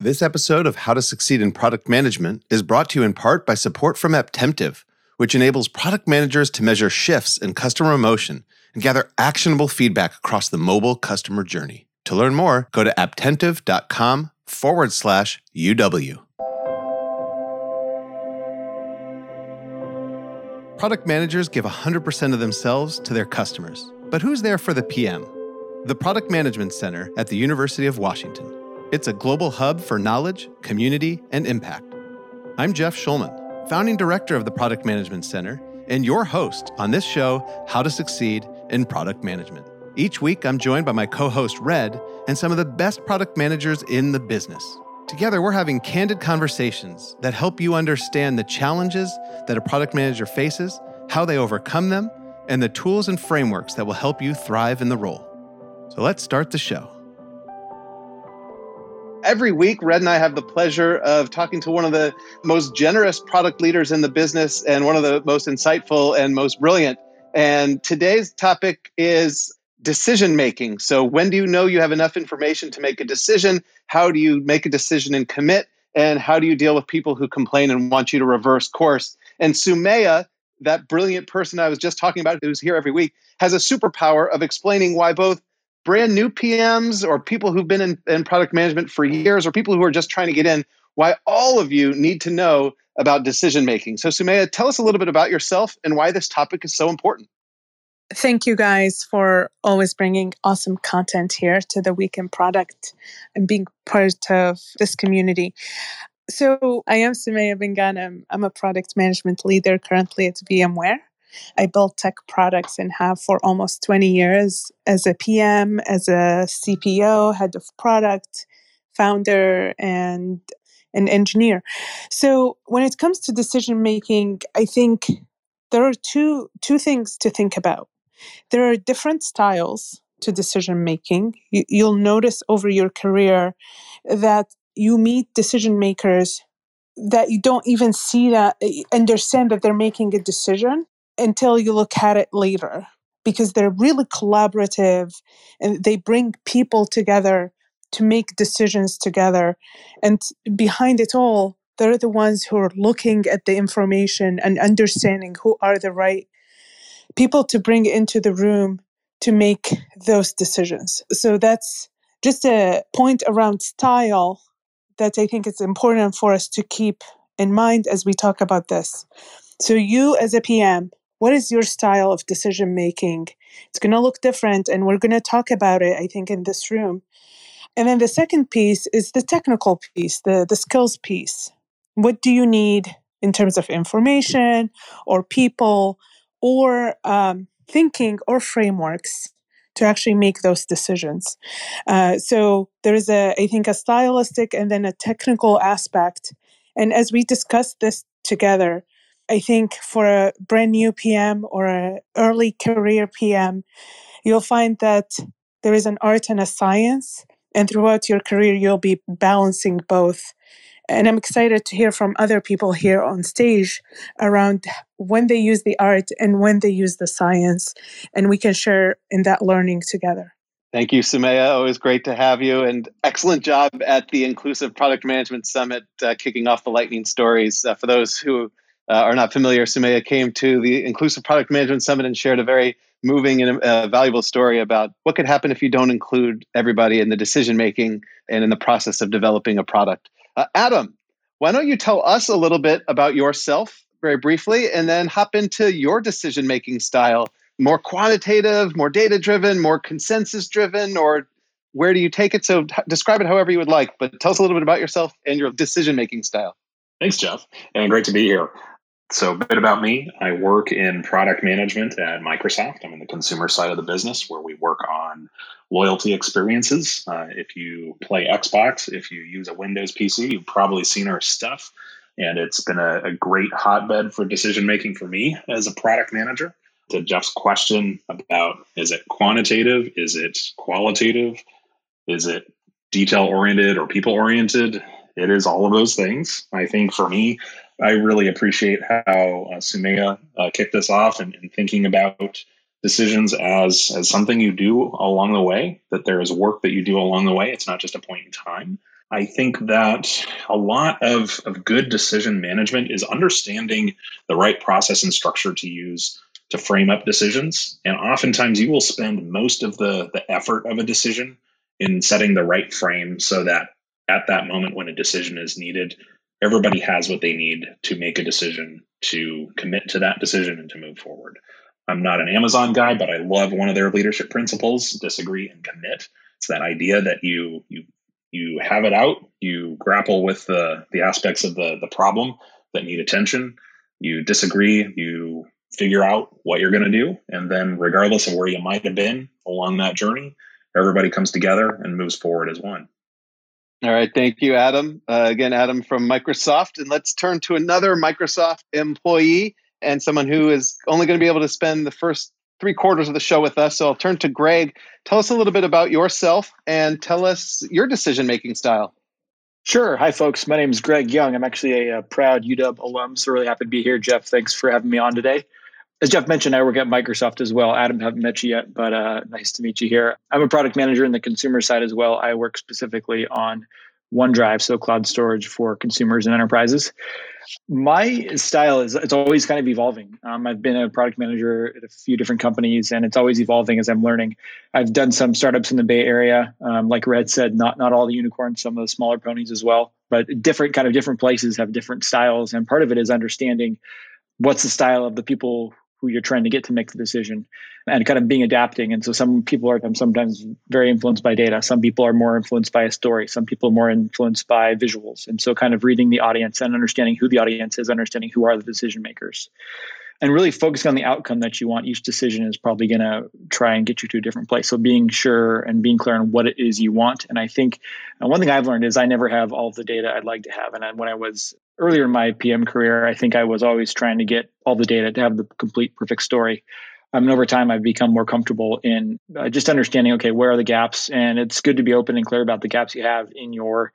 This episode of How to Succeed in Product Management is brought to you in part by support from Apptentive, which enables product managers to measure shifts in customer emotion and gather actionable feedback across the mobile customer journey. To learn more, go to apptentive.com forward slash UW. Product managers give 100% of themselves to their customers. But who's there for the PM? The Product Management Center at the University of Washington. It's a global hub for knowledge, community, and impact. I'm Jeff Schulman, founding director of the Product Management Center, and your host on this show, How to Succeed in Product Management. Each week, I'm joined by my co host, Red, and some of the best product managers in the business. Together, we're having candid conversations that help you understand the challenges that a product manager faces, how they overcome them, and the tools and frameworks that will help you thrive in the role. So let's start the show every week, Red and I have the pleasure of talking to one of the most generous product leaders in the business and one of the most insightful and most brilliant. And today's topic is decision making. So, when do you know you have enough information to make a decision? How do you make a decision and commit? And how do you deal with people who complain and want you to reverse course? And Sumaya, that brilliant person I was just talking about who's here every week, has a superpower of explaining why both brand new PMs or people who've been in, in product management for years or people who are just trying to get in, why all of you need to know about decision making. So, Sumaya, tell us a little bit about yourself and why this topic is so important. Thank you guys for always bringing awesome content here to the Week in Product and being part of this community. So, I am Sumaya Bengan. I'm, I'm a product management leader currently at VMware. I built tech products and have for almost 20 years as a PM, as a CPO, head of product, founder, and an engineer. So when it comes to decision making, I think there are two two things to think about. There are different styles to decision making. You, you'll notice over your career that you meet decision makers that you don't even see that eh, understand that they're making a decision until you look at it later because they're really collaborative and they bring people together to make decisions together. And behind it all, they're the ones who are looking at the information and understanding who are the right people to bring into the room to make those decisions. So that's just a point around style that I think it's important for us to keep in mind as we talk about this. So, you as a PM, what is your style of decision making? It's going to look different, and we're going to talk about it, I think, in this room. And then the second piece is the technical piece, the, the skills piece. What do you need in terms of information or people or um, thinking or frameworks to actually make those decisions? Uh, so there is a, I think, a stylistic and then a technical aspect. And as we discuss this together, I think for a brand new PM or an early career PM, you'll find that there is an art and a science. And throughout your career, you'll be balancing both. And I'm excited to hear from other people here on stage around when they use the art and when they use the science. And we can share in that learning together. Thank you, Sumaya. Always great to have you, and excellent job at the Inclusive Product Management Summit, uh, kicking off the lightning stories. Uh, for those who uh, are not familiar, Sumaya came to the Inclusive Product Management Summit and shared a very moving and uh, valuable story about what could happen if you don't include everybody in the decision making and in the process of developing a product. Uh, Adam, why don't you tell us a little bit about yourself very briefly and then hop into your decision making style? More quantitative, more data driven, more consensus driven, or where do you take it? So describe it however you would like, but tell us a little bit about yourself and your decision making style. Thanks, Jeff, and great to be here. So, a bit about me I work in product management at Microsoft. I'm in the consumer side of the business where we work on loyalty experiences. Uh, if you play Xbox, if you use a Windows PC, you've probably seen our stuff. And it's been a, a great hotbed for decision making for me as a product manager. To Jeff's question about is it quantitative? Is it qualitative? Is it detail oriented or people oriented? It is all of those things. I think for me, I really appreciate how uh, Sumaya uh, kicked this off and, and, thinking about decisions as as something you do along the way. That there is work that you do along the way. It's not just a point in time. I think that a lot of, of good decision management is understanding the right process and structure to use to frame up decisions. And oftentimes you will spend most of the, the effort of a decision in setting the right frame so that at that moment when a decision is needed, everybody has what they need to make a decision, to commit to that decision, and to move forward. I'm not an Amazon guy, but I love one of their leadership principles: disagree and commit. It's that idea that you you you have it out, you grapple with the the aspects of the the problem that need attention, you disagree, you figure out what you're going to do, and then regardless of where you might have been along that journey, everybody comes together and moves forward as one. All right, thank you, Adam. Uh, again, Adam from Microsoft, and let's turn to another Microsoft employee and someone who is only going to be able to spend the first three quarters of the show with us. So I'll turn to Greg. Tell us a little bit about yourself and tell us your decision making style. Sure. Hi, folks. My name is Greg Young. I'm actually a, a, proud UW alum, so really happy to be here. Jeff, thanks for having me on today. As Jeff mentioned, I work at Microsoft as well. Adam, haven't met you yet, but uh, nice to meet you here. I'm a product manager in the consumer side as well. I work specifically on OneDrive, so cloud storage for consumers and enterprises. My style is it's always kind of evolving. Um, I've been a product manager at a few different companies, and it's always evolving as I'm learning. I've done some startups in the Bay Area, um, like Red said, not not all the unicorns, some of the smaller ponies as well, but different kind of different places have different styles, and part of it is understanding what's the style of the people who you're trying to get to make the decision and kind of being adapting. And so some people are sometimes very influenced by data. Some people are more influenced by a story. Some people are more influenced by visuals. And so kind of reading the audience and understanding who the audience is, understanding who are the decision makers. And really focusing on the outcome that you want. Each decision is probably going to try and get you to a different place. So being sure and being clear on what it is you want. And I think uh, one thing I've learned is I never have all the data I'd like to have. And when I was earlier in my PM career, I think I was always trying to get all the data to have the complete perfect story. Um, and over time, I've become more comfortable in uh, just understanding, okay, where are the gaps? And it's good to be open and clear about the gaps you have in your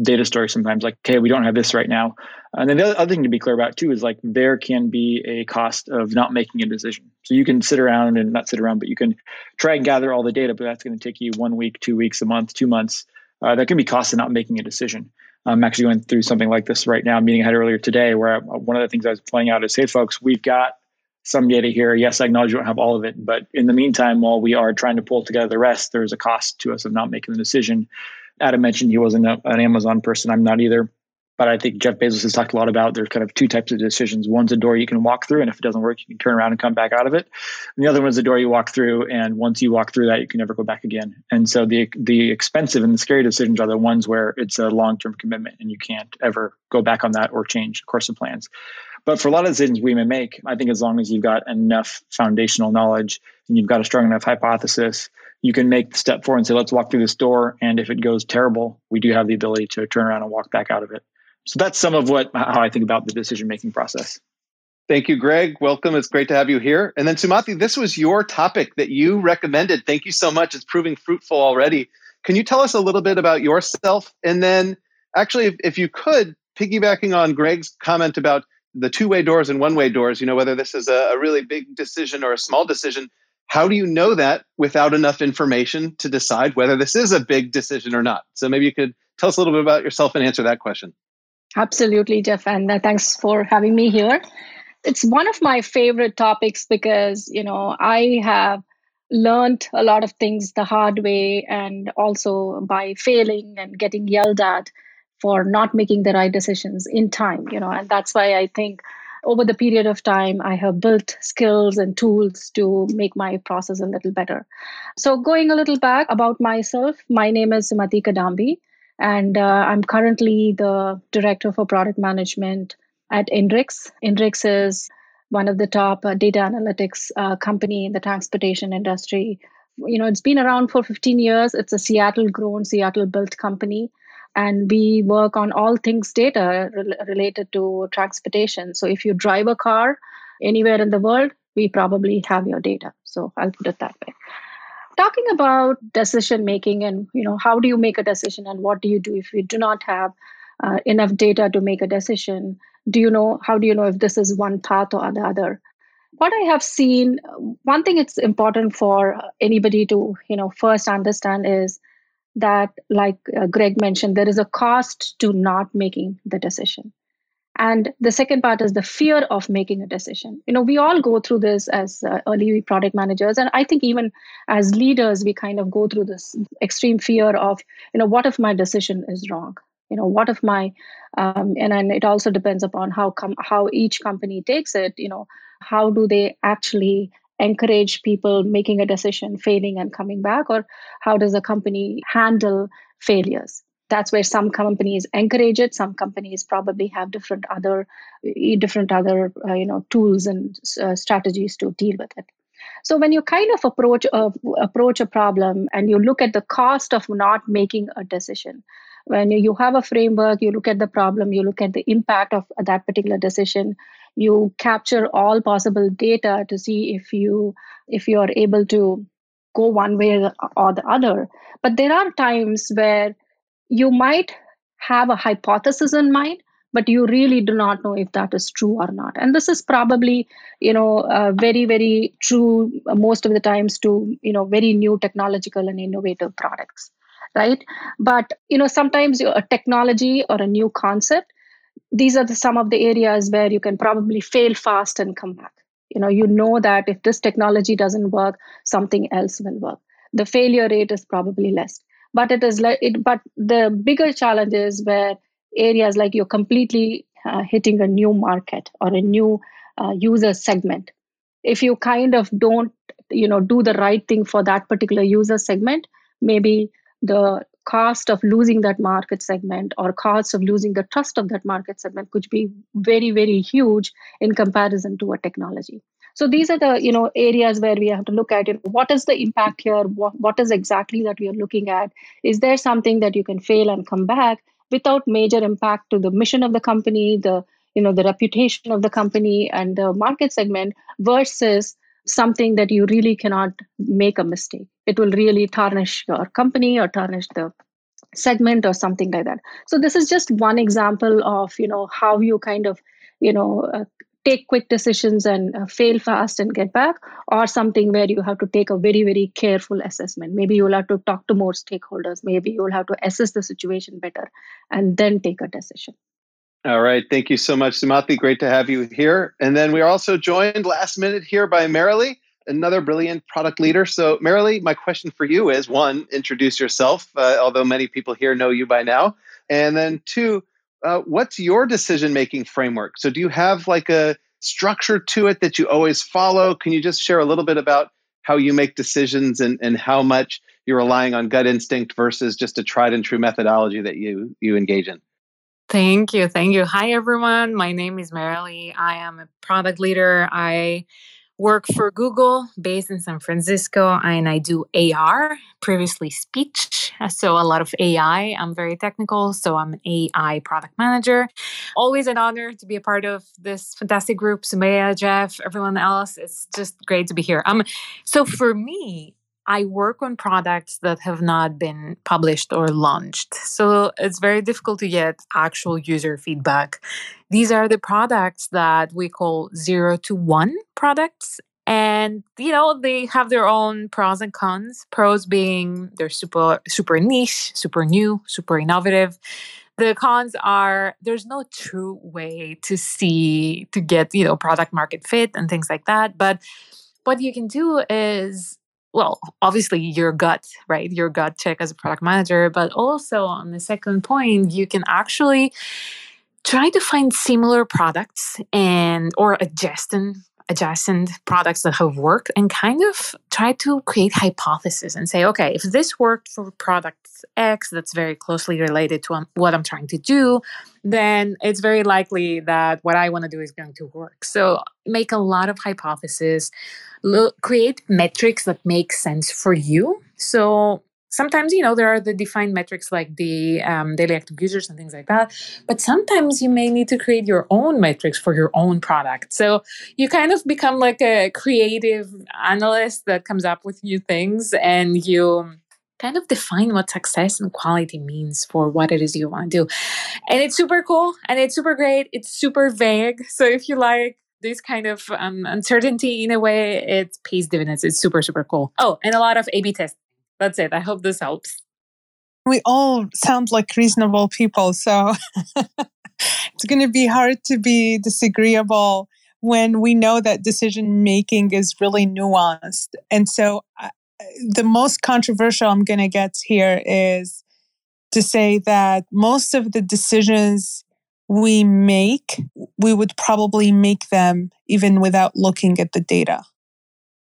data story sometimes like okay we don't have this right now and then the other thing to be clear about too is like there can be a cost of not making a decision so you can sit around and not sit around but you can try and gather all the data but that's going to take you one week two weeks a month two months uh, that can be cost of not making a decision I'm actually going through something like this right now, meeting I had earlier today, where I, one of the things I was pointing out is, hey, folks, we've got some data here. Yes, I acknowledge you don't have all of it, but in the meantime, while we are trying to pull together the rest, there's a cost to us of not making the decision. Adam mentioned he wasn't a, an Amazon person. I'm not either. But I think Jeff Bezos has talked a lot about there's kind of two types of decisions. One's a door you can walk through, and if it doesn't work, you can turn around and come back out of it. And the other one's a door you walk through, and once you walk through that, you can never go back again. And so the the expensive and the scary decisions are the ones where it's a long term commitment, and you can't ever go back on that or change course of plans. But for a lot of decisions we may make, I think as long as you've got enough foundational knowledge and you've got a strong enough hypothesis, you can make the step forward and say, let's walk through this door. And if it goes terrible, we do have the ability to turn around and walk back out of it. So that's some of what uh, how I think about the decision making process. Thank you, Greg. Welcome. It's great to have you here. And then Sumathi, this was your topic that you recommended. Thank you so much. It's proving fruitful already. Can you tell us a little bit about yourself? And then actually, if, if you could, piggybacking on Greg's comment about the two-way doors and one-way doors, you know, whether this is a, a really big decision or a small decision, how do you know that without enough information to decide whether this is a big decision or not? So maybe you could tell us a little bit about yourself and answer that question. Absolutely, Jeff, and uh, thanks for having me here. It's one of my favorite topics because, you know, I have learned a lot of things the hard way and also by failing and getting yelled at for not making the right decisions in time, you know, and that's why I think over the period of time, I have built skills and tools to make my process a little better. So, going a little back about myself, my name is Sumathi Kadambi. And uh, I'm currently the director for product management at Inrix. Inrix is one of the top uh, data analytics uh, company in the transportation industry. You know, it's been around for 15 years. It's a Seattle grown, Seattle built company. And we work on all things data re- related to transportation. So if you drive a car anywhere in the world, we probably have your data. So I'll put it that way talking about decision making and you know how do you make a decision and what do you do if you do not have uh, enough data to make a decision do you know how do you know if this is one path or the other what i have seen one thing it's important for anybody to you know first understand is that, like uh, Greg mentioned, there is a cost to not making the decision. And the second part is the fear of making a decision. You know, we all go through this as uh, early product managers. And I think even as leaders, we kind of go through this extreme fear of, you know, what if my decision is wrong? You know, what if my, um, and, and it also depends upon how come how each company takes it. You know, how do they actually encourage people making a decision, failing and coming back, or how does a company handle failures? That's where some companies encourage it. Some companies probably have different other different other uh, you know tools and uh, strategies to deal with it. So when you kind of approach a, approach a problem and you look at the cost of not making a decision, when you have a framework, you look at the problem, you look at the impact of that particular decision, you capture all possible data to see if you if you are able to go one way or the other but there are times where you might have a hypothesis in mind but you really do not know if that is true or not. And this is probably you know uh, very very true most of the times to you know very new technological and innovative products right? But you know sometimes a technology or a new concept these are the, some of the areas where you can probably fail fast and come back. You know you know that if this technology doesn't work something else will work. The failure rate is probably less but it is like it but the bigger challenge is where areas like you're completely uh, hitting a new market or a new uh, user segment. If you kind of don't you know do the right thing for that particular user segment maybe the cost of losing that market segment or cost of losing the trust of that market segment could be very very huge in comparison to a technology so these are the you know areas where we have to look at it what is the impact here what, what is exactly that we are looking at is there something that you can fail and come back without major impact to the mission of the company the you know the reputation of the company and the market segment versus something that you really cannot make a mistake. It will really tarnish your company or tarnish the segment or something like that. So this is just one example of you know how you kind of you know uh, take quick decisions and uh, fail fast and get back or something where you have to take a very very careful assessment maybe you'll have to talk to more stakeholders maybe you'll have to assess the situation better and then take a decision all right. Thank you so much, Sumathi. Great to have you here. And then we are also joined last minute here by Marilee, another brilliant product leader. So, Marilee, my question for you is one, introduce yourself, uh, although many people here know you by now. And then two, uh, what's your decision making framework? So, do you have like a structure to it that you always follow? Can you just share a little bit about how you make decisions and, and how much you're relying on gut instinct versus just a tried and true methodology that you you engage in? Thank you. Thank you. Hi, everyone. My name is Marilee. I am a product leader. I work for Google based in San Francisco and I do AR, previously speech. So, a lot of AI. I'm very technical. So, I'm an AI product manager. Always an honor to be a part of this fantastic group. Sumaya, Jeff, everyone else. It's just great to be here. Um, so, for me, I work on products that have not been published or launched. So it's very difficult to get actual user feedback. These are the products that we call zero to one products. And you know, they have their own pros and cons. Pros being they're super super niche, super new, super innovative. The cons are there's no true way to see to get, you know, product market fit and things like that. But what you can do is well, obviously your gut, right? Your gut check as a product manager, but also on the second point, you can actually try to find similar products and or adjacent adjacent products that have worked and kind of try to create hypotheses and say okay if this worked for product x that's very closely related to um, what i'm trying to do then it's very likely that what i want to do is going to work so make a lot of hypotheses look, create metrics that make sense for you. So sometimes you know there are the defined metrics like the um, daily active users and things like that but sometimes you may need to create your own metrics for your own product. So you kind of become like a creative analyst that comes up with new things and you kind of define what success and quality means for what it is you want to do. And it's super cool and it's super great it's super vague. So if you like this kind of um, uncertainty in a way it pays dividends it's super super cool oh and a lot of a b tests that's it. I hope this helps. we all sound like reasonable people. So it's going to be hard to be disagreeable when we know that decision making is really nuanced. And so the most controversial I'm going to get here is to say that most of the decisions we make, we would probably make them even without looking at the data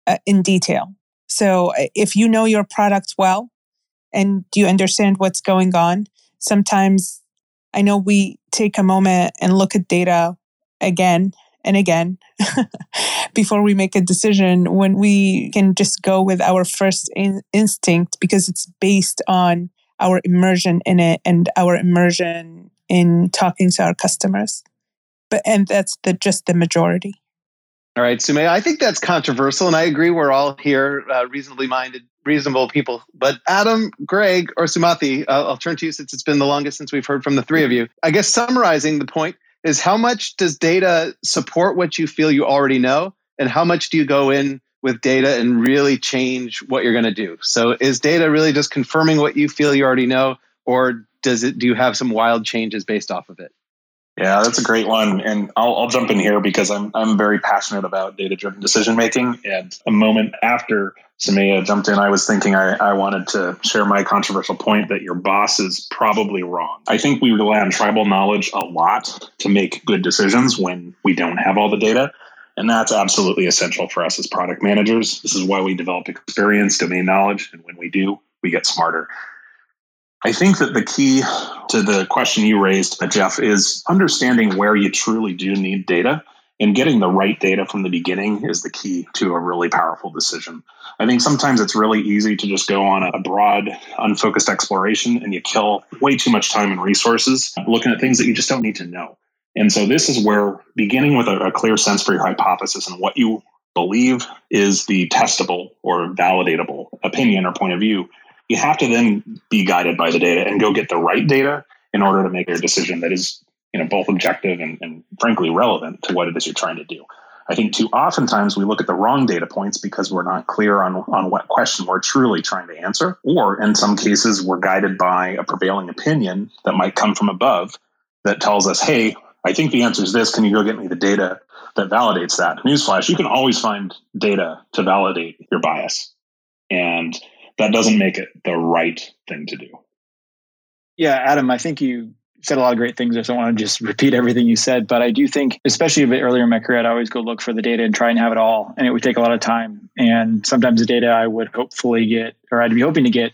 uh, in detail. So uh, if you know your product well and you understand what's going on, sometimes I know we take a moment and look at data again and again before we make a decision when we can just go with our first in- instinct because it's based on our immersion in it and our immersion in talking to our customers. But and that's the just the majority. All right, Sumaya, I think that's controversial, and I agree. We're all here, uh, reasonably minded, reasonable people. But Adam, Greg, or Sumathi, uh, I'll turn to you since it's been the longest since we've heard from the three of you. I guess summarizing the point is how much does data support what you feel you already know, and how much do you go in with data and really change what you're going to do? So, is data really just confirming what you feel you already know, or does it? Do you have some wild changes based off of it? Yeah, that's a great one, and I'll, I'll jump in here because I'm I'm very passionate about data driven decision making. And a moment after Sumaya jumped in, I was thinking I, I wanted to share my controversial point that your boss is probably wrong. I think we rely on tribal knowledge a lot to make good decisions when we don't have all the data. And that's absolutely essential for us as product managers. This is why we develop experience, domain knowledge, and when we do, we get smarter. I think that the key to the question you raised, Jeff, is understanding where you truly do need data and getting the right data from the beginning is the key to a really powerful decision. I think sometimes it's really easy to just go on a broad, unfocused exploration and you kill way too much time and resources looking at things that you just don't need to know. And so this is where beginning with a, a clear sense for your hypothesis and what you believe is the testable or validatable opinion or point of view you have to then be guided by the data and go get the right data in order to make a decision that is you know both objective and, and frankly relevant to what it is you're trying to do. I think too oftentimes we look at the wrong data points because we're not clear on, on what question we're truly trying to answer or in some cases we're guided by a prevailing opinion that might come from above that tells us hey i think the answer is this. Can you go get me the data that validates that? Newsflash you can always find data to validate your bias. And that doesn't make it the right thing to do. Yeah, Adam, I think you said a lot of great things. I don't want to just repeat everything you said, but I do think, especially a bit earlier in my career, I'd always go look for the data and try and have it all. And it would take a lot of time. And sometimes the data I would hopefully get, or I'd be hoping to get,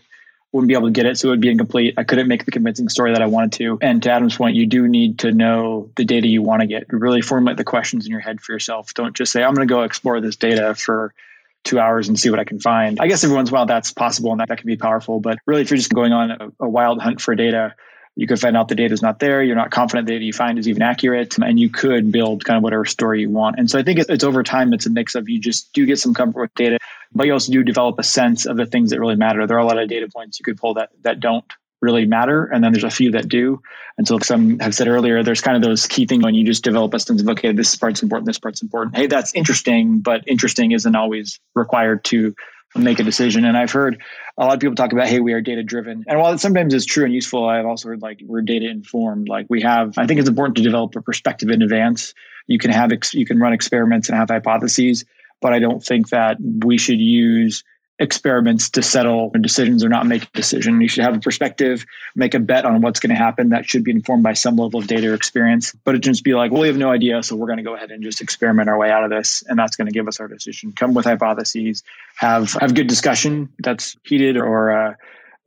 wouldn't be able to get it. So it would be incomplete. I couldn't make the convincing story that I wanted to. And to Adam's point, you do need to know the data you want to get. Really formulate the questions in your head for yourself. Don't just say, I'm going to go explore this data for two hours and see what I can find. I guess every once in a while that's possible and that, that can be powerful. But really, if you're just going on a, a wild hunt for data, you could find out the data is not there. You're not confident the data you find is even accurate, and you could build kind of whatever story you want. And so I think it's over time. It's a mix of you just do get some comfort with data, but you also do develop a sense of the things that really matter. There are a lot of data points you could pull that that don't really matter. And then there's a few that do. And so like some have said earlier, there's kind of those key things when you just develop a sense of, okay, this part's important, this part's important. Hey, that's interesting, but interesting isn't always required to make a decision. And I've heard a lot of people talk about, hey, we are data driven. And while it sometimes is true and useful, I've also heard like we're data informed. Like we have, I think it's important to develop a perspective in advance. You can have, ex- you can run experiments and have hypotheses, but I don't think that we should use experiments to settle decisions or not make a decision. You should have a perspective, make a bet on what's going to happen that should be informed by some level of data or experience. But it just be like, well, we have no idea, so we're going to go ahead and just experiment our way out of this, and that's going to give us our decision. Come with hypotheses, have have good discussion that's heated or uh,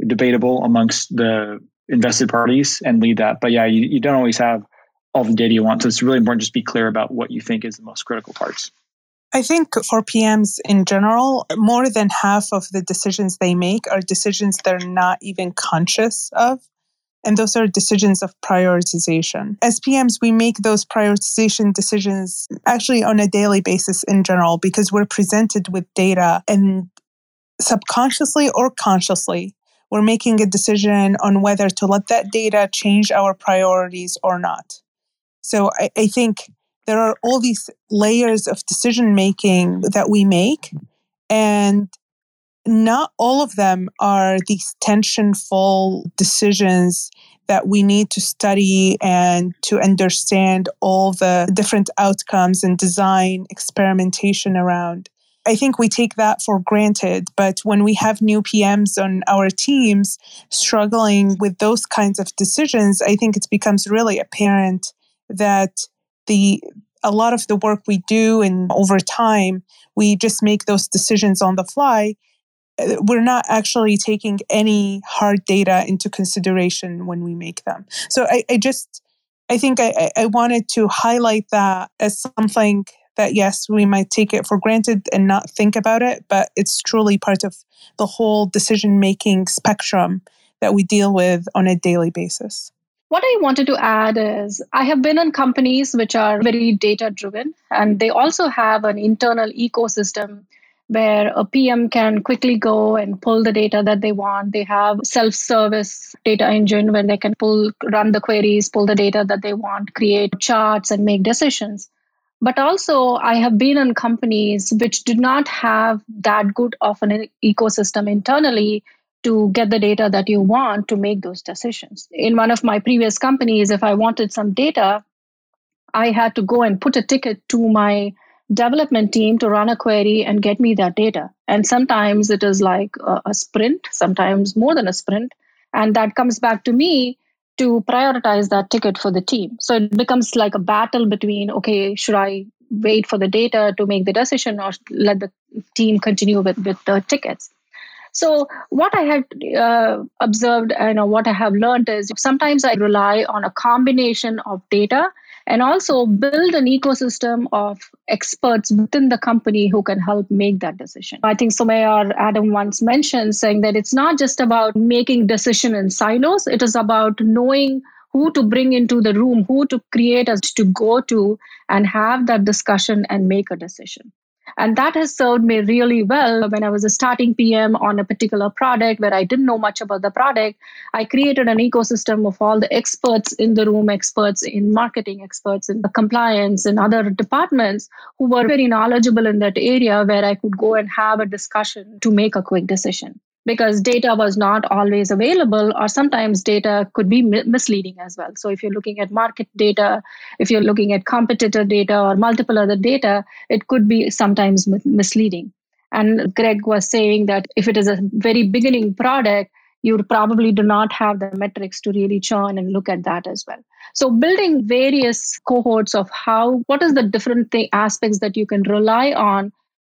debatable amongst the invested parties, and lead that. But yeah, you, you don't always have all the data you want, so it's really important just be clear about what you think is the most critical parts. I think for PMs in general, more than half of the decisions they make are decisions they're not even conscious of. And those are decisions of prioritization. As PMs, we make those prioritization decisions actually on a daily basis in general because we're presented with data and subconsciously or consciously, we're making a decision on whether to let that data change our priorities or not. So I, I think there are all these layers of decision making that we make and not all of them are these tensionful decisions that we need to study and to understand all the different outcomes and design experimentation around. I think we take that for granted, but when we have new PMs on our teams struggling with those kinds of decisions, I think it becomes really apparent that the a lot of the work we do and over time we just make those decisions on the fly uh, we're not actually taking any hard data into consideration when we make them. So I, I just, I think I, I wanted to highlight that as something that, yes, we might take it for granted and not think about it, but it's truly part of the whole decision making spectrum that we deal with on a daily basis. What I wanted to add is I have been in companies which are very data driven and they also have an internal ecosystem where a PM can quickly go and pull the data that they want. They have self-service data engine where they can pull, run the queries, pull the data that they want, create charts and make decisions. But also, I have been in companies which do not have that good of an ecosystem internally to get the data that you want to make those decisions. In one of my previous companies, if I wanted some data, I had to go and put a ticket to my development team to run a query and get me that data. And sometimes it is like a, a sprint, sometimes more than a sprint. And that comes back to me to prioritize that ticket for the team. So it becomes like a battle between, okay, should I wait for the data to make the decision or let the team continue with, with the tickets? So what I had uh, observed and what I have learned is sometimes I rely on a combination of data and also build an ecosystem of experts within the company who can help make that decision. I think Sumaya or Adam once mentioned saying that it's not just about making decision in silos, it is about knowing who to bring into the room, who to create us to go to and have that discussion and make a decision. And that has served me really well when I was a starting PM on a particular product where I didn't know much about the product. I created an ecosystem of all the experts in the room, experts in marketing, experts in the compliance and other departments who were very knowledgeable in that area where I could go and have a discussion to make a quick decision because data was not always available or sometimes data could be misleading as well. So if you're looking at market data if you're looking at competitor data or multiple other data it could be sometimes misleading. And greg was saying that if it is a very beginning product you probably do not have the metrics to really churn and look at that as well. So building various cohorts of how what is the different th- aspects that you can rely on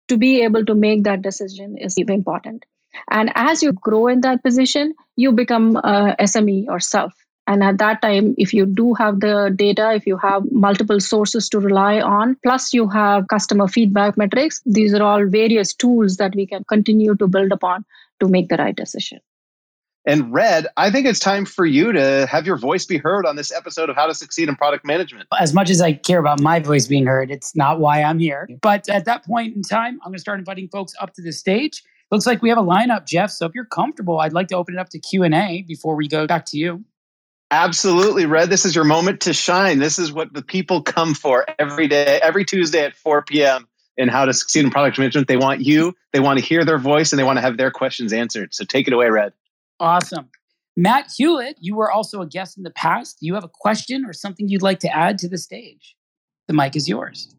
to be able to make that decision is important and as you grow in that position, you become a SME yourself. And at that time, if you do have the data, if you have multiple sources to rely on, plus you have customer feedback metrics, these are all various tools that we can continue to build upon to make the right decision. And Red, I think it's time for you to have your voice be heard on this episode of How to Succeed in Product Management. As much as I care about my voice being heard, it's not why I'm here. But at that point in time, I'm going to start inviting folks up to the stage looks like we have a lineup, Jeff. So if you're comfortable, I'd like to open it up to Q and A before we go back to you. Absolutely, Red. This is your moment to shine. This is what the people come for every day, every Tuesday at 4 p.m. in How to Succeed in Product Management. They want you, they want to hear their voice, and they want to have their questions answered. So take it away, Red. Awesome. Matt Hewlett, you were also a guest in the past. Do you have a question or something you'd like to add to the stage? The mic is yours.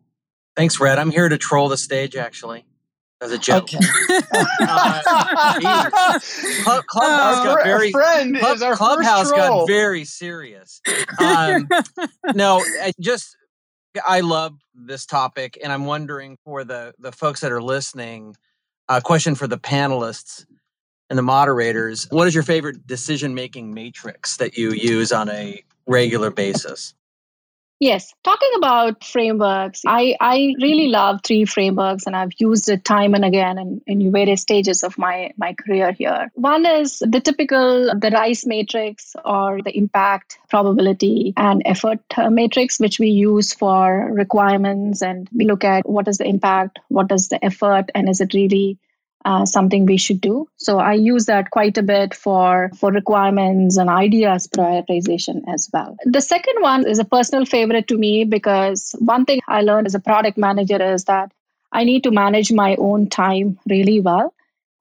Thanks, Red. I'm here to troll the stage, actually as a joke. Okay. uh, Clubhouse got very Club, Clubhouse got very serious. Um, no, I just I love this topic, and I'm wondering for the the folks that are listening, a question for the panelists and the moderators: What is your favorite decision making matrix that you use on a regular basis? Yes, talking about frameworks, I, I really love three frameworks and I've used it time and again in, in various stages of my, my career here. One is the typical, the RICE matrix or the impact, probability, and effort uh, matrix, which we use for requirements. And we look at what is the impact, what is the effort, and is it really uh, something we should do. So I use that quite a bit for for requirements and ideas prioritization as well. The second one is a personal favorite to me because one thing I learned as a product manager is that I need to manage my own time really well.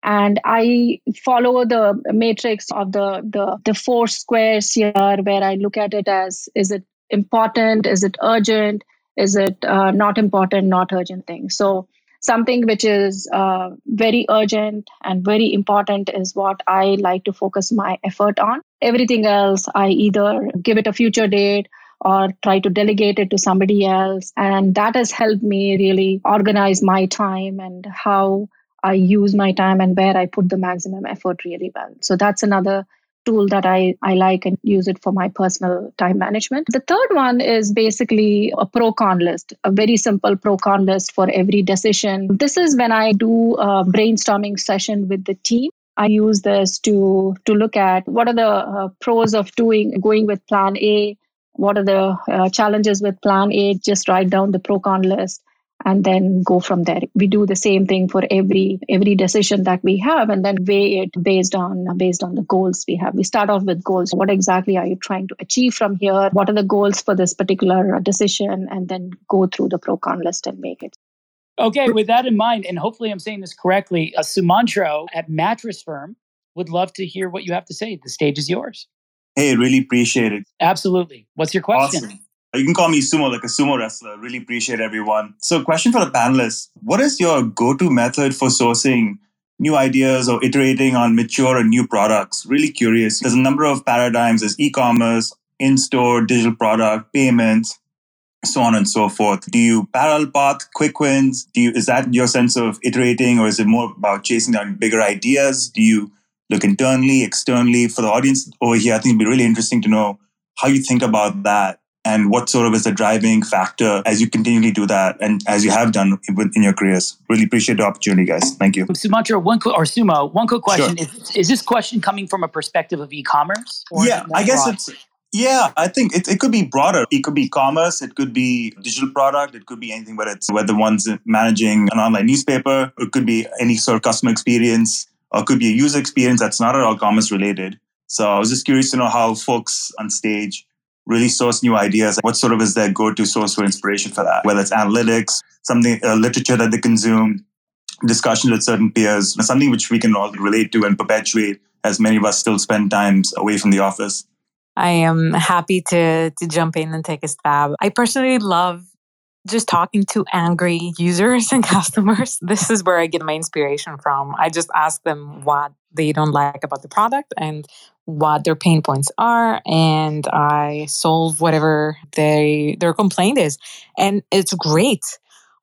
and i follow the matrix of the the, the four squares here where i look at it as is it important is it urgent is it uh, not important not urgent thing so something which is uh, very urgent and very important is what i like to focus my effort on everything else i either give it a future date or try to delegate it to somebody else and that has helped me really organize my time and how I use my time and where I put the maximum effort really well. So that's another tool that I, I like and use it for my personal time management. The third one is basically a pro con list, a very simple pro con list for every decision. This is when I do a brainstorming session with the team. I use this to to look at what are the uh, pros of doing going with plan A, what are the uh, challenges with plan A, just write down the pro con list and then go from there. We do the same thing for every every decision that we have and then weigh it based on based on the goals we have. We start off with goals. What exactly are you trying to achieve from here? What are the goals for this particular decision? And then go through the pro con list and make it. Okay with that in mind and hopefully i'm saying this correctly a sumantro at mattress firm would love to hear what you have to say. The stage is yours. Hey really appreciate it. Absolutely. What's your question? Awesome. You can call me sumo, like a sumo wrestler. Really appreciate everyone. So, question for the panelists What is your go to method for sourcing new ideas or iterating on mature and new products? Really curious. There's a number of paradigms as e commerce, in store, digital product, payments, so on and so forth. Do you parallel path quick wins? Do you, is that your sense of iterating or is it more about chasing down bigger ideas? Do you look internally, externally? For the audience over here, I think it'd be really interesting to know how you think about that and what sort of is the driving factor as you continually do that and as you have done in your careers. Really appreciate the opportunity, guys. Thank you. Sumatra, one or Sumo, one quick question: sure. is, is this question coming from a perspective of e-commerce? Yeah, I guess broad? it's. Yeah, I think it, it could be broader. It could be commerce, it could be digital product, it could be anything, but it's whether one's managing an online newspaper, it could be any sort of customer experience, or it could be a user experience that's not at all commerce related. So I was just curious to know how folks on stage really source new ideas. What sort of is their go-to source for inspiration for that? Whether it's analytics, something, uh, literature that they consume, discussions with certain peers, something which we can all relate to and perpetuate as many of us still spend times away from the office. I am happy to to jump in and take a stab. I personally love just talking to angry users and customers. This is where I get my inspiration from. I just ask them what they don't like about the product and what their pain points are and I solve whatever they their complaint is. And it's great.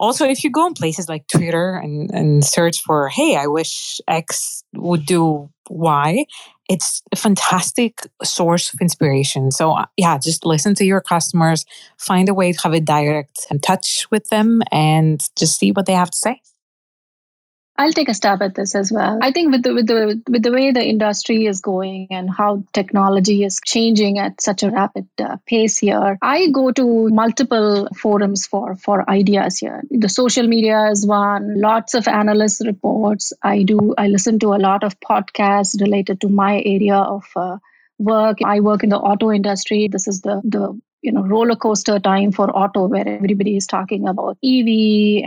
Also, if you go in places like Twitter and, and search for, hey, I wish X would do Y, it's a fantastic source of inspiration. So, uh, yeah, just listen to your customers, find a way to have a direct and touch with them, and just see what they have to say. I'll take a stab at this as well. I think with the with the with the way the industry is going and how technology is changing at such a rapid uh, pace here, I go to multiple forums for for ideas here. The social media is one. Lots of analyst reports. I do. I listen to a lot of podcasts related to my area of. Uh, work i work in the auto industry this is the the you know roller coaster time for auto where everybody is talking about ev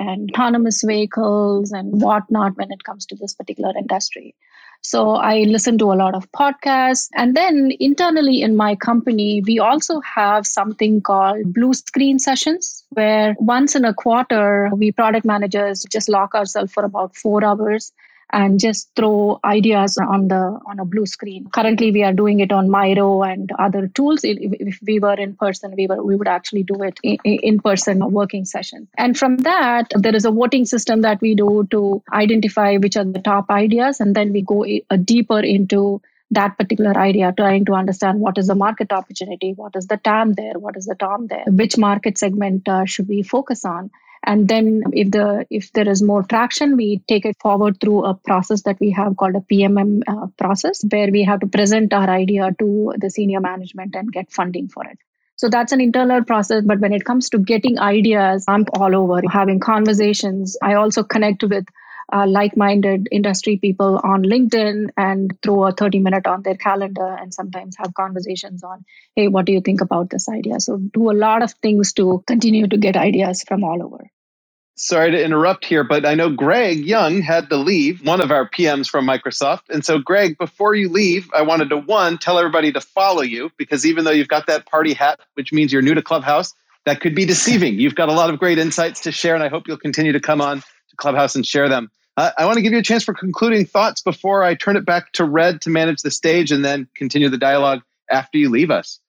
and autonomous vehicles and whatnot when it comes to this particular industry. So i listen to a lot of podcasts. And then internally in my company we also have something called blue screen sessions where once in a quarter we product managers just lock ourselves for about four hours and just throw ideas on the on a blue screen. Currently, we are doing it on Miro and other tools. If, if we were in person, we were we would actually do it in, in person working session. And from that, there is a voting system that we do to identify which are the top ideas, and then we go a, deeper into that particular idea, trying to understand what is the market opportunity, what is the TAM there, what is the TAM there, which market segment uh, should we focus on and then if the if there is more traction we take it forward through a process that we have called a pmm uh, process where we have to present our idea to the senior management and get funding for it. So that's an internal process but when it comes to getting ideas i'm all over having conversations. I also connect with uh, like-minded industry people on linkedin and throw a 30 minute on their calendar and sometimes have conversations on hey what do you think about this idea so do a lot of things to continue to get ideas from all over sorry to interrupt here, but I know Greg Young had to leave, one of our PMs from Microsoft. And so, Greg, before you leave, I wanted to one, tell everybody to follow you because even though you've got that party hat, which means you're new to Clubhouse, that could be deceiving. You've got a lot of great insights to share, and I hope you'll continue to come on to Clubhouse and share them. Uh, I want to give you a chance for concluding thoughts before I turn it back to Red to manage the stage and then continue the dialogue after you leave us.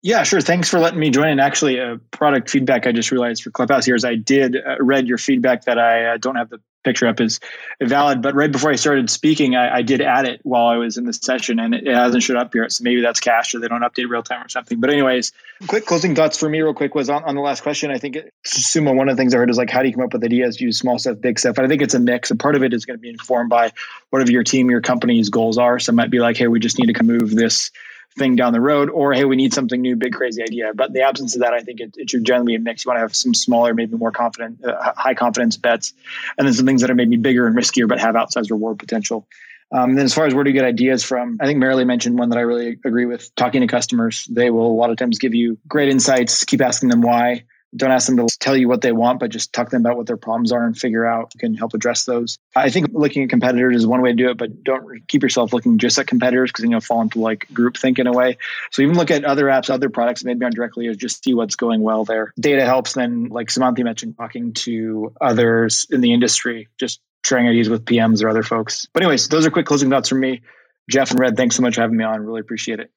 Yeah, sure. Thanks for letting me join. And actually, uh, product feedback I just realized for Clubhouse here is I did uh, read your feedback that I uh, don't have the picture up is valid. But right before I started speaking, I, I, did add it while I was in the session, and it, it hasn't showed up yet. So maybe that's cached or they don't update real time or something. But anyways, quick closing thoughts for me, real quick, was on, on the last question. I think it, Sumo. One of the things I heard is like, how do you come up with ideas? Use small stuff, big stuff. I think it's a mix. And part of it is going to be informed by whatever your team, your company's goals are. So it might be like, hey, we just need to move this thing down the road, or hey, we need something new, big crazy idea. But the absence of that, I think it, it should generally be a mix. You want to have some smaller, maybe more confident, uh, high confidence bets, and then some things that are maybe bigger and riskier but have outsized reward potential. Um, then as far as where do you get ideas from, I think Marilee mentioned one that I really agree with. Talking to customers, they will a lot of times give you great insights. Keep asking them why don't ask them to tell you what they want, but just talk to them about what their problems are and figure out can help address those. I think looking at competitors is one way to do it, but don't keep yourself looking just at competitors because then you'll fall into like group think in a way. So even look at other apps, other products, maybe on directly or just see what's going well there. Data helps. Then, like Samantha mentioned, talking to others in the industry, just sharing ideas with PMs or other folks. But anyways, those are quick closing thoughts from me. Jeff and Red, thanks so much for having me on. Really appreciate it.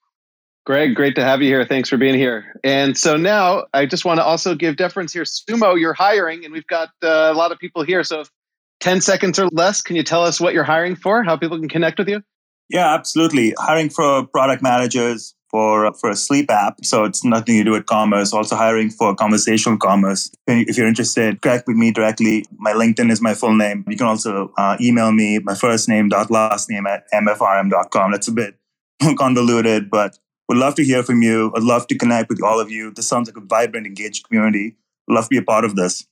Greg, great to have you here. Thanks for being here. And so now I just want to also give deference here. Sumo, you're hiring, and we've got uh, a lot of people here. So 10 seconds or less, can you tell us what you're hiring for, how people can connect with you? Yeah, absolutely. Hiring for product managers for for a sleep app. So it's nothing to do with commerce. Also hiring for conversational commerce. If you're interested, connect with me directly. My LinkedIn is my full name. You can also uh, email me my first name dot last name at mfrm.com. That's a bit convoluted, but would love to hear from you. I'd love to connect with all of you. This sounds like a vibrant, engaged community. I'd love to be a part of this.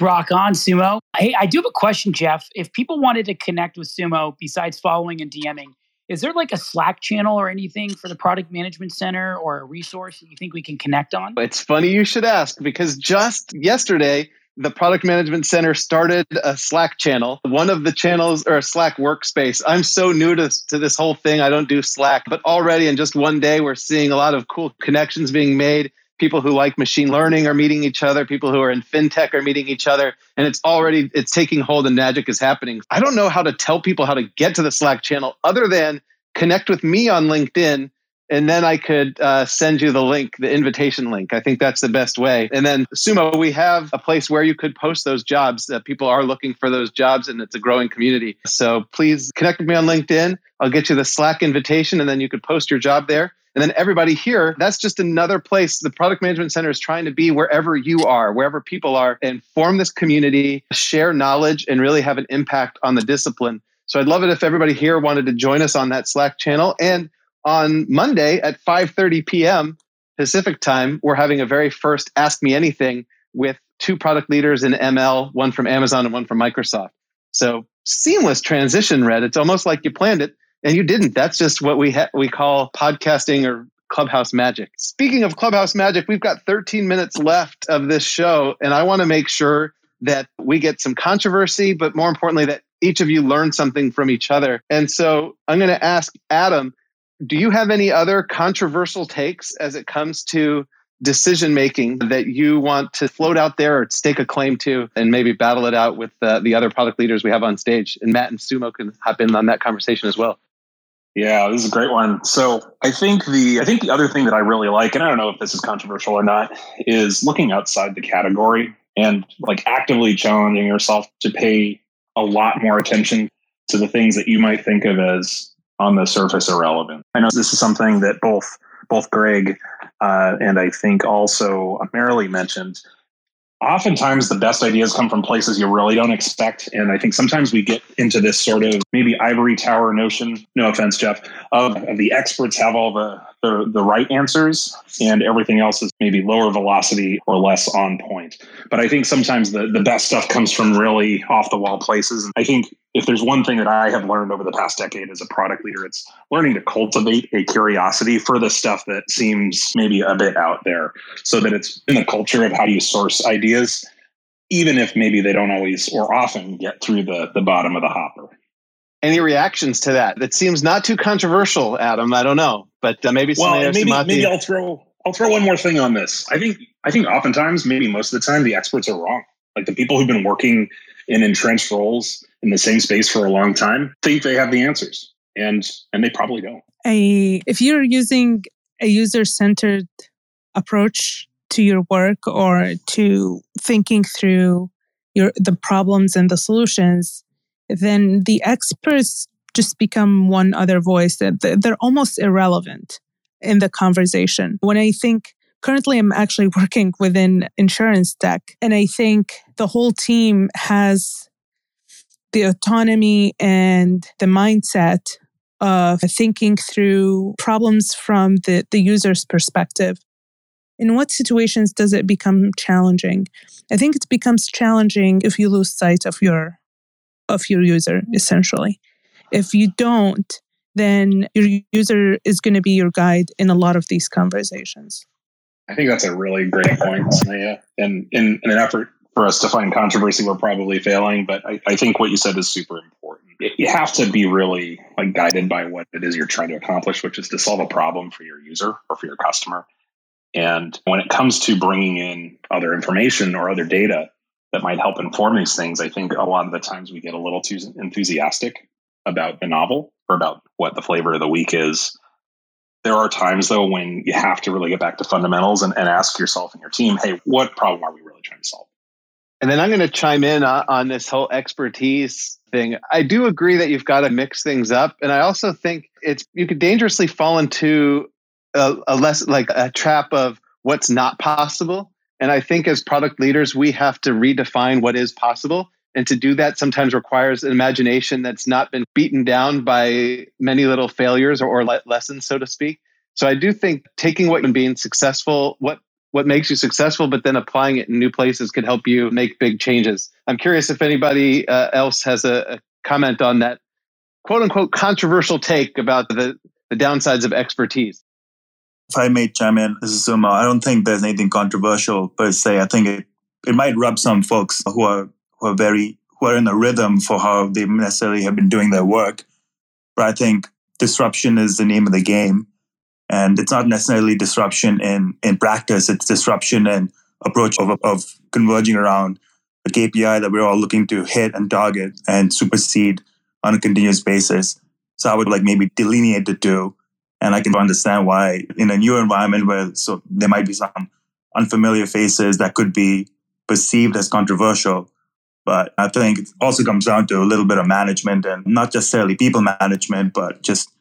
Rock on, Sumo. Hey, I do have a question, Jeff. If people wanted to connect with Sumo besides following and DMing, is there like a Slack channel or anything for the product management center or a resource that you think we can connect on? It's funny you should ask because just yesterday, the product management center started a slack channel one of the channels or a slack workspace. I'm so new to, to this whole thing i don't do slack but already in just one day we're seeing a lot of cool connections being made. People who like machine learning are meeting each other people who are in fintech are meeting each other and it's already it's taking hold and magic is happening. I don't know how to tell people how to get to the slack channel other than connect with me on linkedin and then I could uh, send you the link, the invitation link. I think that's the best way. And then Sumo, we have a place where you could post those jobs. That people are looking for those jobs, and it's a growing community. So please connect with me on LinkedIn. I'll get you the Slack invitation, and then you could post your job there. And then everybody here, that's just another place. The Product Management Center is trying to be wherever you are, wherever people are, and form this community, share knowledge, and really have an impact on the discipline. So I'd love it if everybody here wanted to join us on that Slack channel. And on Monday at 5:30 p.m. Pacific time, we're having a very first Ask Me Anything with two product leaders in ML, one from Amazon and one from Microsoft. So seamless transition, Red. It's almost like you planned it and you didn't. That's just what we ha- we call podcasting or Clubhouse magic. Speaking of Clubhouse magic, we've got 13 minutes left of this show, and I want to make sure that we get some controversy, but more importantly, that each of you learn something from each other. And so I'm going to ask Adam do you have any other controversial takes as it comes to decision making that you want to float out there or stake a claim to and maybe battle it out with uh, the other product leaders we have on stage? And matt and sumo can hop in on that conversation as well. Yeah this is a great one. So i think the i think the other thing that i really like and i don't know if this is controversial or not is looking outside the category and like actively challenging yourself to pay a lot more attention to the things that you might think of as on the surface irrelevant. I know this is something that both both Greg uh, and I think also Marilee mentioned. Oftentimes, the best ideas come from places you really don't expect, and I think sometimes we get into this sort of maybe ivory tower notion. No offense, Jeff, of, of the experts have all the the, the right answers and everything else is maybe lower velocity or less on point. But I think sometimes the, the best stuff comes from really off the wall places. I think if there's one thing that I have learned over the past decade as a product leader, it's learning to cultivate a curiosity for the stuff that seems maybe a bit out there so that it's in the culture of how do you source ideas even if maybe they don't always or often get through the, the bottom of the hopper. Any reactions to that? That seems not too controversial, Adam. I don't know, but uh, maybe well, maybe maybe I'll throw I'll throw one more thing on this. I think I think oftentimes, maybe most of the time, the experts are wrong. Like the people who've been working in entrenched roles in the same space for a long time think they have the answers, and and they probably don't. A, if you're using a user centered approach to your work or to thinking through your the problems and the solutions, then the experts just become one other voice. They're almost irrelevant in the conversation. When I think currently I'm actually working within insurance tech, and I think the whole team has the autonomy and the mindset of thinking through problems from the, the user's perspective. In what situations does it become challenging? I think it becomes challenging if you lose sight of your of your user, essentially. If you don't, then your user is going to be your guide in a lot of these conversations. I think that's a really great point, Sumaya. And in, in, an effort for us to find controversy, we're probably failing. But I, I think what you said is super important. You have to be really like guided by what it is you're trying to accomplish, which is to solve a problem for your user or for your customer. And when it comes to bringing in other information or other data that might help inform these things, I think a lot of the times we get a little too enthusiastic about the novel or about what the flavor of the week is. There are times though when you have to really get back to fundamentals and, and ask yourself and your team, hey, what problem are we really trying to solve? And then I'm going to chime in on, on this whole expertise thing. I do agree that you've got to mix things up, and I also think it's you could dangerously fall into a, a less like a trap of what's not possible. And I think as product leaders, we have to redefine what is possible and to do that sometimes requires an imagination that's not been beaten down by many little failures or, or lessons, so to speak. So I do think taking what and being successful, what what makes you successful, but then applying it in new places could help you make big changes. I'm curious if anybody uh, else has a, a, comment on that quote unquote controversial take about the, the downsides of expertise. If I may chime in, this is Suma. I don't think there's anything controversial per se. I think it, it might rub some folks who are who are very who are in a rhythm for how they necessarily have been doing their work. But I think disruption is the name of the game. And it's not necessarily disruption in, in practice, it's disruption and approach of, of converging around a KPI that we're all looking to hit and target and supersede on a continuous basis. So I would like maybe delineate the two. And I can understand why in a new environment where so there might be some unfamiliar faces that could be perceived as controversial, but I think it also comes down to a little bit of management and not necessarily people management, but just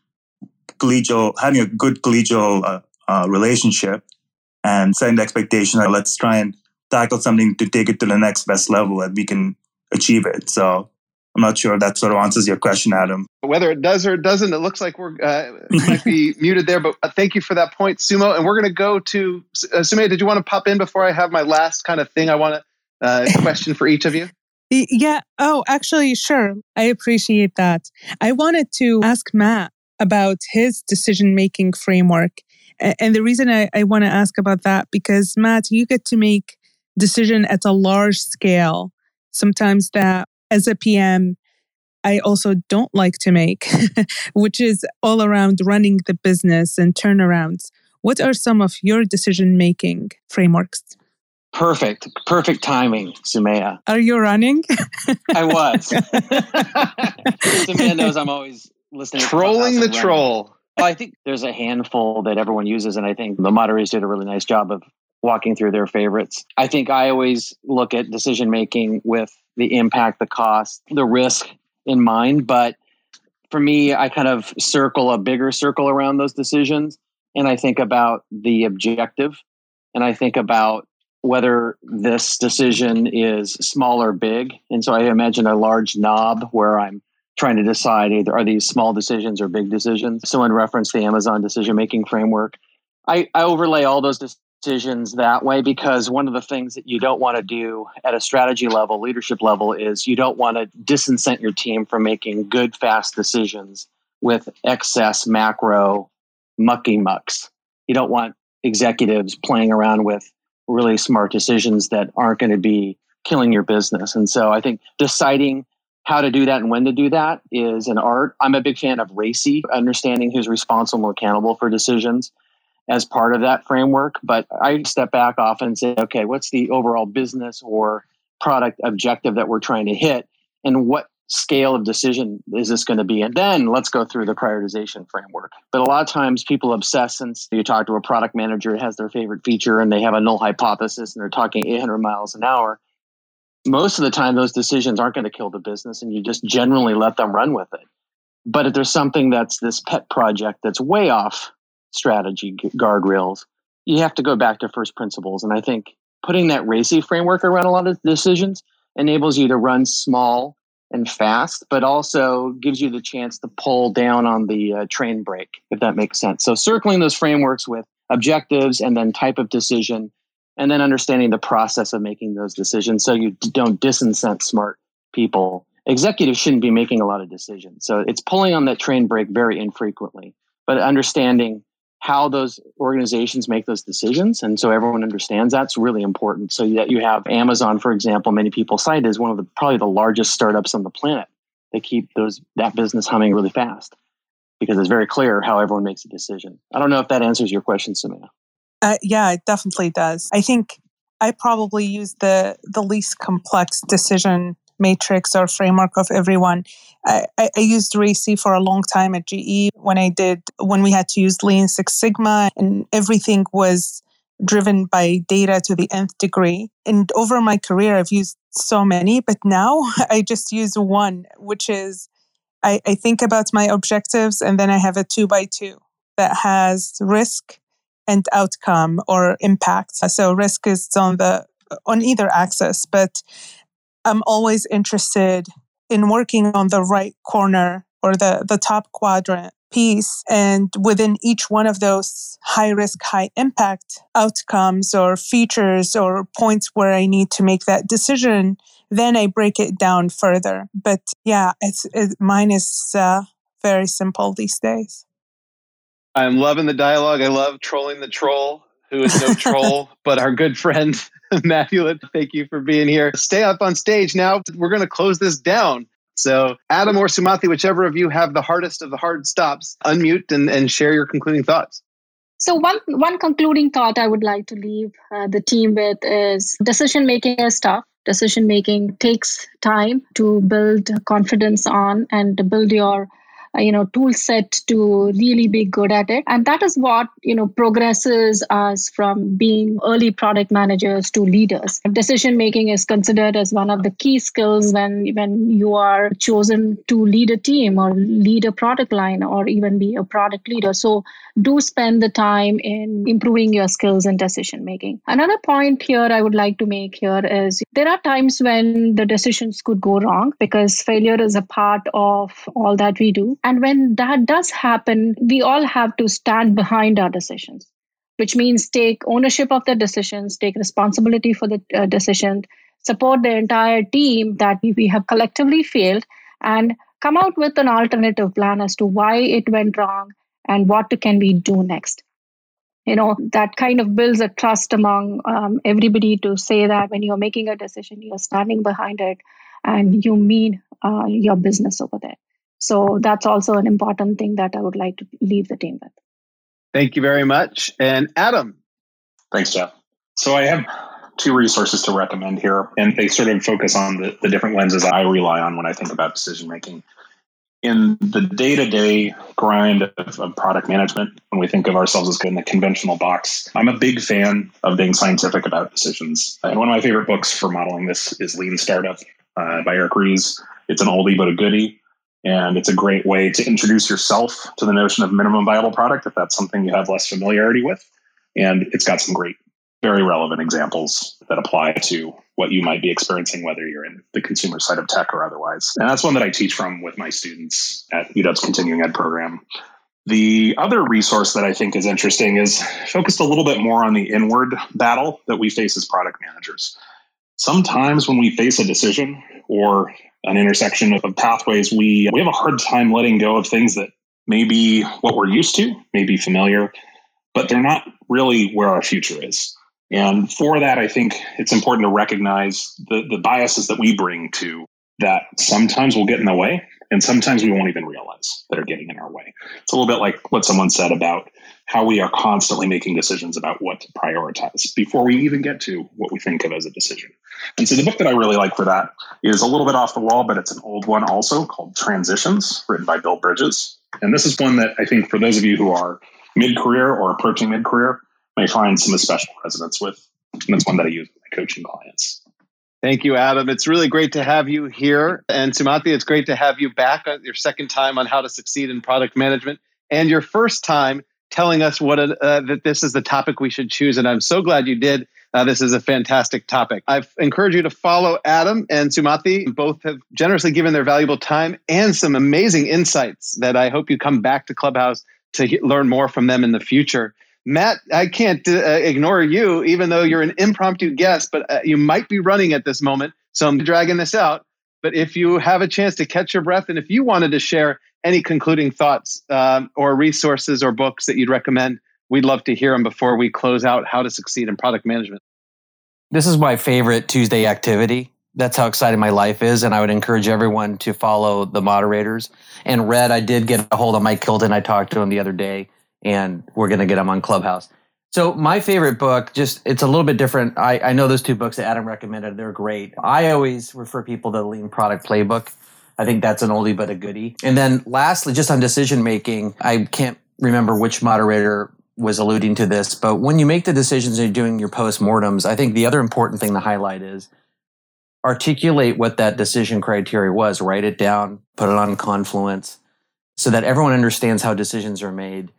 collegial, having a good collegial uh, uh, relationship and setting the expectation that let's try and tackle something to take it to the next best level and we can achieve it. So I'm not sure that sort of answers your question, Adam. Whether it does or it doesn't, it looks like we're uh, might be muted there. But uh, thank you for that point, Sumo. And we're going to go to uh, Sumo. Did you want to pop in before I have my last kind of thing I want to uh, question for each of you? Yeah. Oh, actually, sure. I appreciate that. I wanted to ask Matt about his decision making framework. And the reason I, I want to ask about that, because Matt, you get to make decision at a large scale. Sometimes that as a PM, I also don't like to make, which is all around running the business and turnarounds. What are some of your decision making frameworks? Perfect, perfect timing, Sumaya. Are you running? I was. Sumaya knows I'm always listening. Trolling the troll. Well, I think there's a handful that everyone uses, and I think the moderators did a really nice job of walking through their favorites. I think I always look at decision making with the impact, the cost, the risk in mind. But for me, I kind of circle a bigger circle around those decisions. And I think about the objective and I think about whether this decision is small or big. And so I imagine a large knob where I'm trying to decide either are these small decisions or big decisions. Someone referenced the Amazon decision making framework. I, I overlay all those decisions that way because one of the things that you don't want to do at a strategy level, leadership level, is you don't want to disincent your team from making good, fast decisions with excess macro mucky mucks. You don't want executives playing around with really smart decisions that aren't going to be killing your business. And so I think deciding how to do that and when to do that is an art. I'm a big fan of RACI, understanding who's responsible and accountable for decisions as part of that framework. But I step back often and say, okay, what's the overall business or product objective that we're trying to hit? And what scale of decision is this going to be? And then let's go through the prioritization framework. But a lot of times people obsess since you talk to a product manager it has their favorite feature and they have a null hypothesis and they're talking 800 miles an hour. Most of the time, those decisions aren't going to kill the business and you just generally let them run with it. But if there's something that's this pet project that's way off strategy guardrails, you have to go back to first principles. And I think putting that RACI framework around a lot of decisions enables you to run small and fast, but also gives you the chance to pull down on the uh, train brake, if that makes sense. So, circling those frameworks with objectives and then type of decision, and then understanding the process of making those decisions so you don't disincent smart people. Executives shouldn't be making a lot of decisions. So, it's pulling on that train brake very infrequently, but understanding how those organizations make those decisions. And so everyone understands that's really important. So that you have Amazon, for example, many people cite as one of the probably the largest startups on the planet. They keep those that business humming really fast because it's very clear how everyone makes a decision. I don't know if that answers your question, Sumaya. Uh, yeah, it definitely does. I think I probably use the the least complex decision matrix or framework of everyone. I, I, used RACI for a long time at GE when I did when we had to use Lean Six Sigma and everything was driven by data to the nth degree. And over my career, I've used so many, but now I just use one, which is I, I think about my objectives and then I have a two by two that has risk and outcome or impact. So risk is on the on either axis, but I'm always interested in working on the right corner or the, the top quadrant piece. And within each one of those high risk, high impact outcomes or features or points where I need to make that decision, then I break it down further. But yeah, it's it, mine is uh, very simple these days. I'm loving the dialogue. I love trolling the troll, who is no troll, but our good friend Matthew, thank you for being here. Stay up on stage now. We're going to close this down. So, Adam or Sumathi, whichever of you have the hardest of the hard stops, unmute and, and share your concluding thoughts. So one one concluding thought I would like to leave uh, the team with is decision making is tough. Decision making takes time to build confidence on and to build your Uh, you know tool set to really be good at it. And that is what you know progresses us from being early product managers to leaders. Decision making is considered as one of the key skills when when you are chosen to lead a team or lead a product line or even be a product leader. So do spend the time in improving your skills in decision making. Another point here i would like to make here is there are times when the decisions could go wrong because failure is a part of all that we do and when that does happen, we all have to stand behind our decisions, which means take ownership of the decisions, take responsibility for the uh, decision, support the entire team that we have collectively failed, and come out with an alternative plan as to why it went wrong and what can we do next. You know that kind of builds a trust among um, everybody to say that when you're making a decision you're standing behind it and you mean uh, your business over there so that's also an important thing that I would like to leave the team with. Thank you very much. And Adam. Thanks, Jeff. So I have two resources to recommend here, and they sort of focus on the, the different lenses I rely on when I think about decision making. In the day to day grind of, of, product management, when we think of ourselves as in the conventional box, I'm a big fan of being scientific about decisions. And one of my favorite books for modeling this is Lean Startup uh, by Eric Ries. It's an oldie but a goodie. And it's a great way to introduce yourself to the notion of minimum viable product if that's something you have less familiarity with. And it's got some great, very relevant examples that apply to what you might be experiencing, whether you're in the consumer side of tech or otherwise. And that's one that I teach from with my students at UW's continuing ed program. The other resource that I think is interesting is focused a little bit more on the inward battle that we face as product managers. Sometimes when we face a decision or an intersection of pathways, we we have a hard time letting go of things that may be what we're used to, may be familiar, but they're not really where our future is. And for that, I think it's important to recognize the, the biases that we bring to that sometimes will get in the way and sometimes we won't even realize that are getting in our way. It's a little bit like what someone said about how we are constantly making decisions about what to prioritize before we even get to what we think of as a decision. And so the book that I really like for that is a little bit off the wall, but it's an old one also called Transitions, written by Bill Bridges. And this is one that I think for those of you who are mid career or approaching mid career may find some special resonance with. And it's one that I use with my coaching clients. Thank you, Adam. It's really great to have you here. And Sumanthi, it's great to have you back on your second time on how to succeed in product management and your first time telling us what uh, that this is the topic we should choose. And I'm so glad you did. Uh, this is a fantastic topic. I encourage you to follow Adam and Sumanthi. Both have generously given their valuable time and some amazing insights that I hope you come back to Clubhouse to he- learn more from them in the future. Matt, I can't uh, ignore you, even though you're an impromptu guest, but uh, you might be running at this moment. So I'm dragging this out. But if you have a chance to catch your breath and if you wanted to share any concluding thoughts um, or resources or books that you'd recommend, we'd love to hear them before we close out How to Succeed in Product Management. This is my favorite Tuesday activity. That's how excited my life is. And I would encourage everyone to follow the moderators. And Red, I did get a hold of Mike Kilton. I talked to him the other day, and we're going to get them on Clubhouse. So my favorite book, just it's a little bit different. I, I know those two books that Adam recommended; they're great. I always refer people to the Lean Product Playbook. I think that's an oldie but a goodie. And then lastly, just on decision making, I can't remember which moderator was alluding to this, but when you make the decisions and you're doing your postmortems, I think the other important thing to highlight is articulate what that decision criteria was, write it down, put it on Confluence so that everyone understands how decisions are made,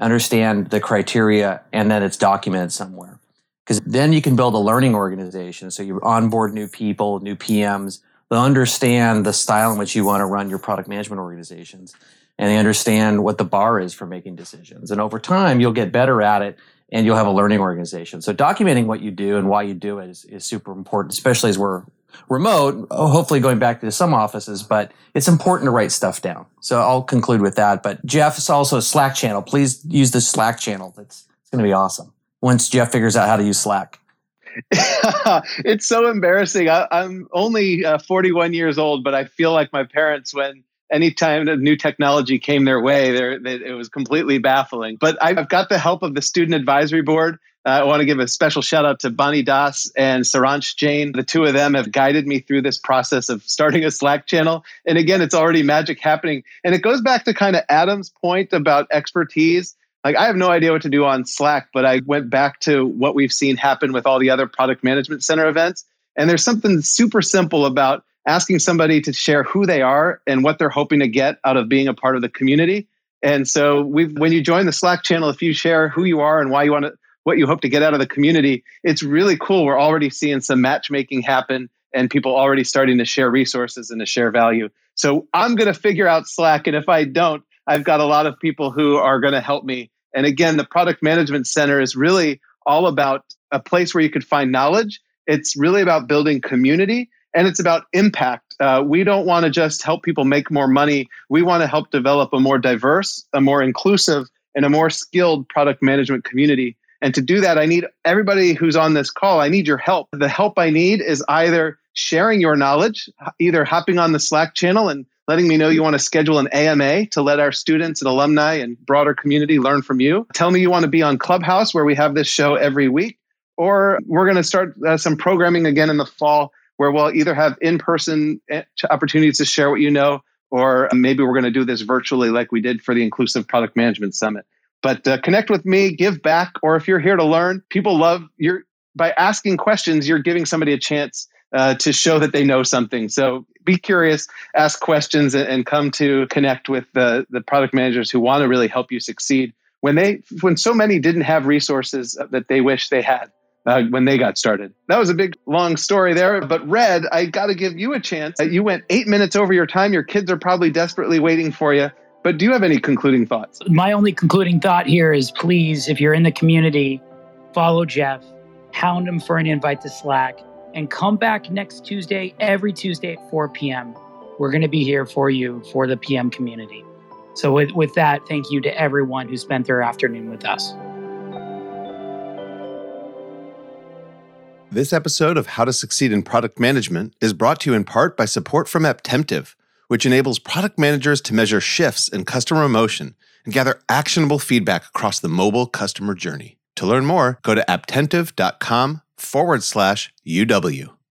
understand the criteria, and then it's documented somewhere. Because then you can build a learning organization. So you onboard new people, new PMs, They'll understand the style in which you want to run your product management organizations. And they understand what the bar is for making decisions. And over time, you'll get better at it and you'll have a learning organization. So documenting what you do and why you do it is, is super important, especially as we're remote, hopefully going back to some offices, but it's important to write stuff down. So I'll conclude with that. But Jeff is also a Slack channel. Please use the Slack channel. It's, it's going to be awesome once Jeff figures out how to use Slack. it's so embarrassing. I, am only uh, 41 years old, but I feel like my parents when anytime a new technology came their way, they, it was completely baffling. But I've got the help of the Student Advisory Board. Uh, I want to give a special shout out to Bonnie Das and Saransh Jain. The two of them have guided me through this process of starting a Slack channel. And again, it's already magic happening. And it goes back to kind of Adam's point about expertise like I have no idea what to do on Slack, but I went back to what we've seen happen with all the other product management center events. And there's something super simple about asking somebody to share who they are and what they're hoping to get out of being a part of the community. And so we when you join the Slack channel, if you share who you are and why you want to what you hope to get out of the community, it's really cool. We're already seeing some matchmaking happen and people already starting to share resources and to share value. So I'm going to figure out Slack. And if I don't, I've got a lot of people who are going to help me and again, the Product Management Center is really all about a place where you could find knowledge. It's really about building community and it's about impact. Uh, we don't want to just help people make more money. We want to help develop a more diverse, a more inclusive, and a more skilled product management community. And to do that, I need everybody who's on this call, I need your help. The help I need is either sharing your knowledge, either hopping on the Slack channel and letting me know you want to schedule an AMA to let our students and alumni and broader community learn from you. Tell me you want to be on Clubhouse, where we have this show every week, or we're going to start uh, some programming again in the fall where we'll either have in person eh, opportunities to share what you know, or maybe we're going to do this virtually like we did for the Inclusive Product Management Summit. But uh, connect with me, give back, or if you're here to learn, people love your by asking questions, you're giving somebody a chance uh, to show that they know something. So be curious, ask questions, and, and come to connect with the, the product managers who want to really help you succeed. When they, when so many didn't have resources that they wish they had uh, when they got started. That was a big long story there. But Red, I got to give you a chance. You went eight minutes over your time. Your kids are probably desperately waiting for you. But do you have any concluding thoughts? My only concluding thought here is please, if you're in the community, follow Jeff, hound him for an invite to Slack and come back next Tuesday, every Tuesday at 4 p.m. We're going to be here for you for the PM community. So, with, with that, thank you to everyone who spent their afternoon with us. This episode of How to Succeed in Product Management is brought to you in part by support from Apptentive, which enables product managers to measure shifts in customer emotion and gather actionable feedback across the mobile customer journey. To learn more, go to apptentive.com forward slash UW.